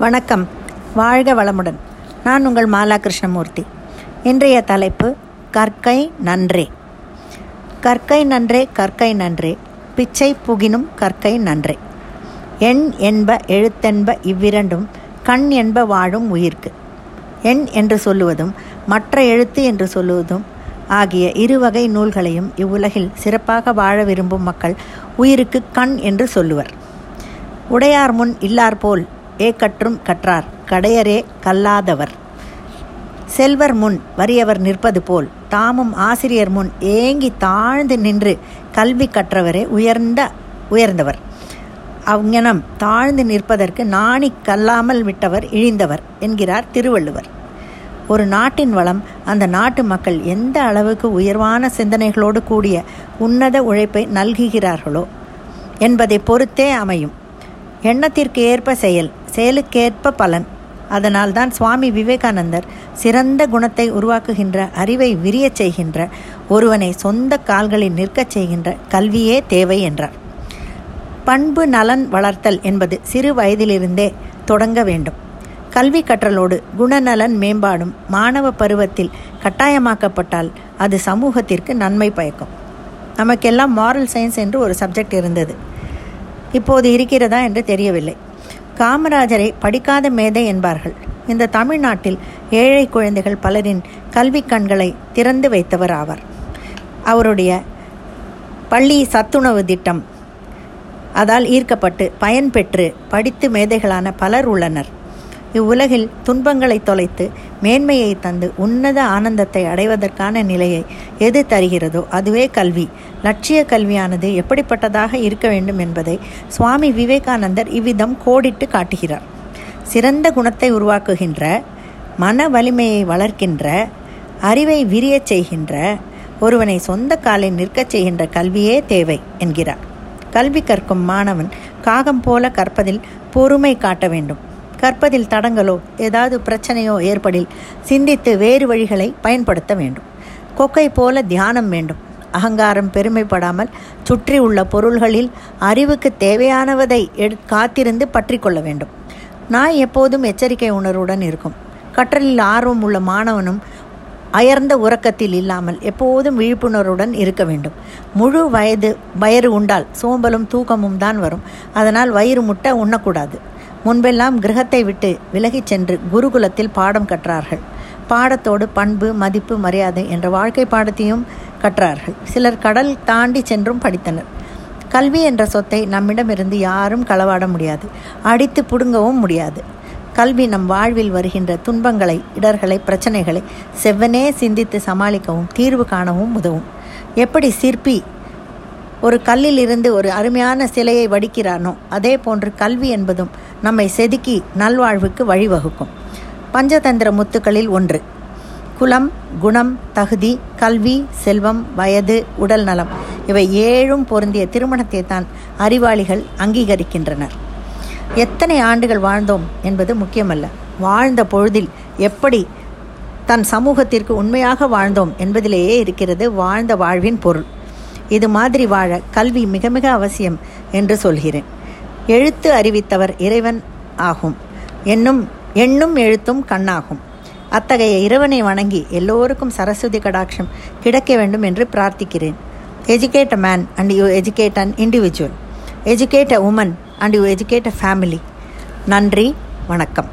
வணக்கம். வாழ்க வளமுடன். நான் உங்கள் மாலா கிருஷ்ணமூர்த்தி இன்றைய தலைப்பு கற்கை நன்றே. கற்கை நன்றே கற்கை நன்றே. பிச்சை புகினும் கற்கை நன்றே. எண் என்ப எழுத்தென்ப இவ்விரண்டும் கண் என்ப வாழும் உயிர்க்கு. எண் என்று சொல்லுவதும் மற்ற எழுத்து என்று சொல்லுவதும் ஆகிய இருவகை நூல்களையும் இவ்வுலகில் சிறப்பாக வாழ விரும்பும் மக்கள் உயிருக்கு கண் என்று சொல்லுவர். உடையார் முன் இல்லார் போல் ஏ கற்றும் கற்றார் கடையரே கல்லாதவர். செல்வர் முன் வறியவர் நிற்பது போல் தாமும் ஆசிரியர் முன் ஏங்கி தாழ்ந்து நின்று கல்வி கற்றவரே உயர்ந்த உயர்ந்தவர். அவ்ஞனம் தாழ்ந்து நிற்பதற்கு நாணி கல்லாமல் விட்டவர் இழிந்தவர் என்கிறார் திருவள்ளுவர். ஒரு நாட்டின் வளம் அந்த நாட்டு மக்கள் எந்த அளவுக்கு உயர்வான சிந்தனைகளோடு கூடிய உன்னத உழைப்பை நல்குகிறார்களோ என்பதை பொறுத்தே அமையும். எண்ணத்திற்கு ஏற்ப செயல் செயலுக்கேற்ப பலன். அதனால்தான் சுவாமி விவேகானந்தர் சிறந்த குணத்தை உருவாக்குகின்ற அறிவை விரியச் செய்கின்ற ஒருவனை சொந்த கால்களில் நிற்கச் செய்கின்ற கல்வியே தேவை என்றார். பண்பு நலன் வளர்த்தல் என்பது சிறு வயதிலிருந்தே தொடங்க வேண்டும். கல்வி கற்றலோடு குணநலன் மேம்பாடும் மாணவ பருவத்தில் கட்டாயமாக்கப்பட்டால் அது சமூகத்திற்கு நன்மை பயக்கும். நமக்கெல்லாம் மாரல் சயின்ஸ் என்று ஒரு சப்ஜெக்ட் இருந்தது. இப்போது இருக்கிறதா என்று தெரியவில்லை. காமராஜரை படிக்காத மேதை என்பார்கள். இந்த தமிழ்நாட்டில் ஏழை குழந்தைகள் பலரின் கல்வி கண்களை திறந்து வைத்தவர் ஆவார். அவருடைய பள்ளி சத்துணவு திட்டம் அதால் ஈர்க்கப்பட்டு பயன்பெற்று படித்து மேதைகளான பலர் உள்ளனர். இவ்வுலகில் துன்பங்களை தொலைத்து மேன்மையை தந்து உன்னத ஆனந்தத்தை அடைவதற்கான நிலையை எது தருகிறதோ அதுவே கல்வி. லட்சிய கல்வியானது எப்படிப்பட்டதாக இருக்க வேண்டும் என்பதை சுவாமி விவேகானந்தர் இவ்விதம் கோடிட்டு காட்டுகிறார். சிறந்த குணத்தை உருவாக்குகின்ற மன வலிமையை வளர்க்கின்ற அறிவை விரியச் செய்கின்ற ஒருவனை சொந்த காலில் நிற்கச் செய்கின்ற கல்வியே தேவை என்கிறார். கல்வி கற்கும் மாணவன் காகம் போல கற்பதில் பொறுமை காட்ட வேண்டும். கற்பதில் தடங்களோ ஏதாவது பிரச்சனையோ ஏற்படில் சிந்தித்து வேறு வழிகளை பயன்படுத்த வேண்டும். கொக்கை போல தியானம் வேண்டும். அகங்காரம் பெருமைப்படாமல் சுற்றி உள்ள பொருள்களில் அறிவுக்கு தேவையானவதை எடு காத்திருந்து பற்றி கொள்ள வேண்டும். நாய் எப்போதும் எச்சரிக்கை உணர்வுடன் இருக்கும். கற்றலில் ஆர்வம் உள்ள மாணவனும் அயர்ந்த உறக்கத்தில் இல்லாமல் எப்போதும் விழிப்புணர்வுடன் இருக்க வேண்டும். முழு வயது வயிறு உண்டால் சோம்பலும் தூக்கமும் தான் வரும். அதனால் வயிறு முட்டை உண்ணக்கூடாது. முன்பெல்லாம் கிரகத்தை விட்டு விலகிச் சென்று குருகுலத்தில் பாடம் கற்றார்கள். பாடத்தோடு பண்பு மதிப்பு மரியாதை என்ற வாழ்க்கை பாடத்தையும் கற்றார்கள். சிலர் கடல் தாண்டி சென்றும் படித்தனர். கல்வி என்ற சொத்தை நம்மிடமிருந்து யாரும் களவாட முடியாது. அடித்து புடுங்கவும் முடியாது. கல்வி நம் வாழ்வில் வருகின்ற துன்பங்களை இடர்களை பிரச்சனைகளை செவ்வனே சிந்தித்து சமாளிக்கவும் தீர்வு காணவும் உதவும். எப்படி சிற்பி ஒரு கல்லில் இருந்து ஒரு அருமையான சிலையை வடிக்கிறானோ அதே போன்று கல்வி என்பதும் நம்மை செதுக்கி நல்வாழ்வுக்கு வழிவகுக்கும். பஞ்சதந்திர முத்துக்களில் ஒன்று. குலம் குணம் தகுதி கல்வி செல்வம் வயது உடல் நலம். இவை ஏழும் பொருந்திய திருமணத்தை தான் அறிவாளிகள் அங்கீகரிக்கின்றனர். எத்தனை ஆண்டுகள் வாழ்ந்தோம் என்பது முக்கியமல்ல. வாழ்ந்த பொழுதில் எப்படி தன் சமூகத்திற்கு உண்மையாக வாழ்ந்தோம் என்பதிலேயே இருக்கிறது வாழ்ந்த வாழ்வின் பொருள். இது மாதிரி வாழ கல்வி மிக மிக அவசியம் என்று சொல்கிறேன். எழுத்து அறிவித்தவர் இறைவன் ஆகும். என்னும் எண்ணும் எழுத்தும் கண்ணாகும். அத்தகைய இறைவனை வணங்கி எல்லோருக்கும் சரஸ்வதி கடாட்சம் கிடைக்க வேண்டும் என்று பிரார்த்திக்கிறேன். Educate a man and you educate an individual educate a woman and you educate a family நன்றி வணக்கம்.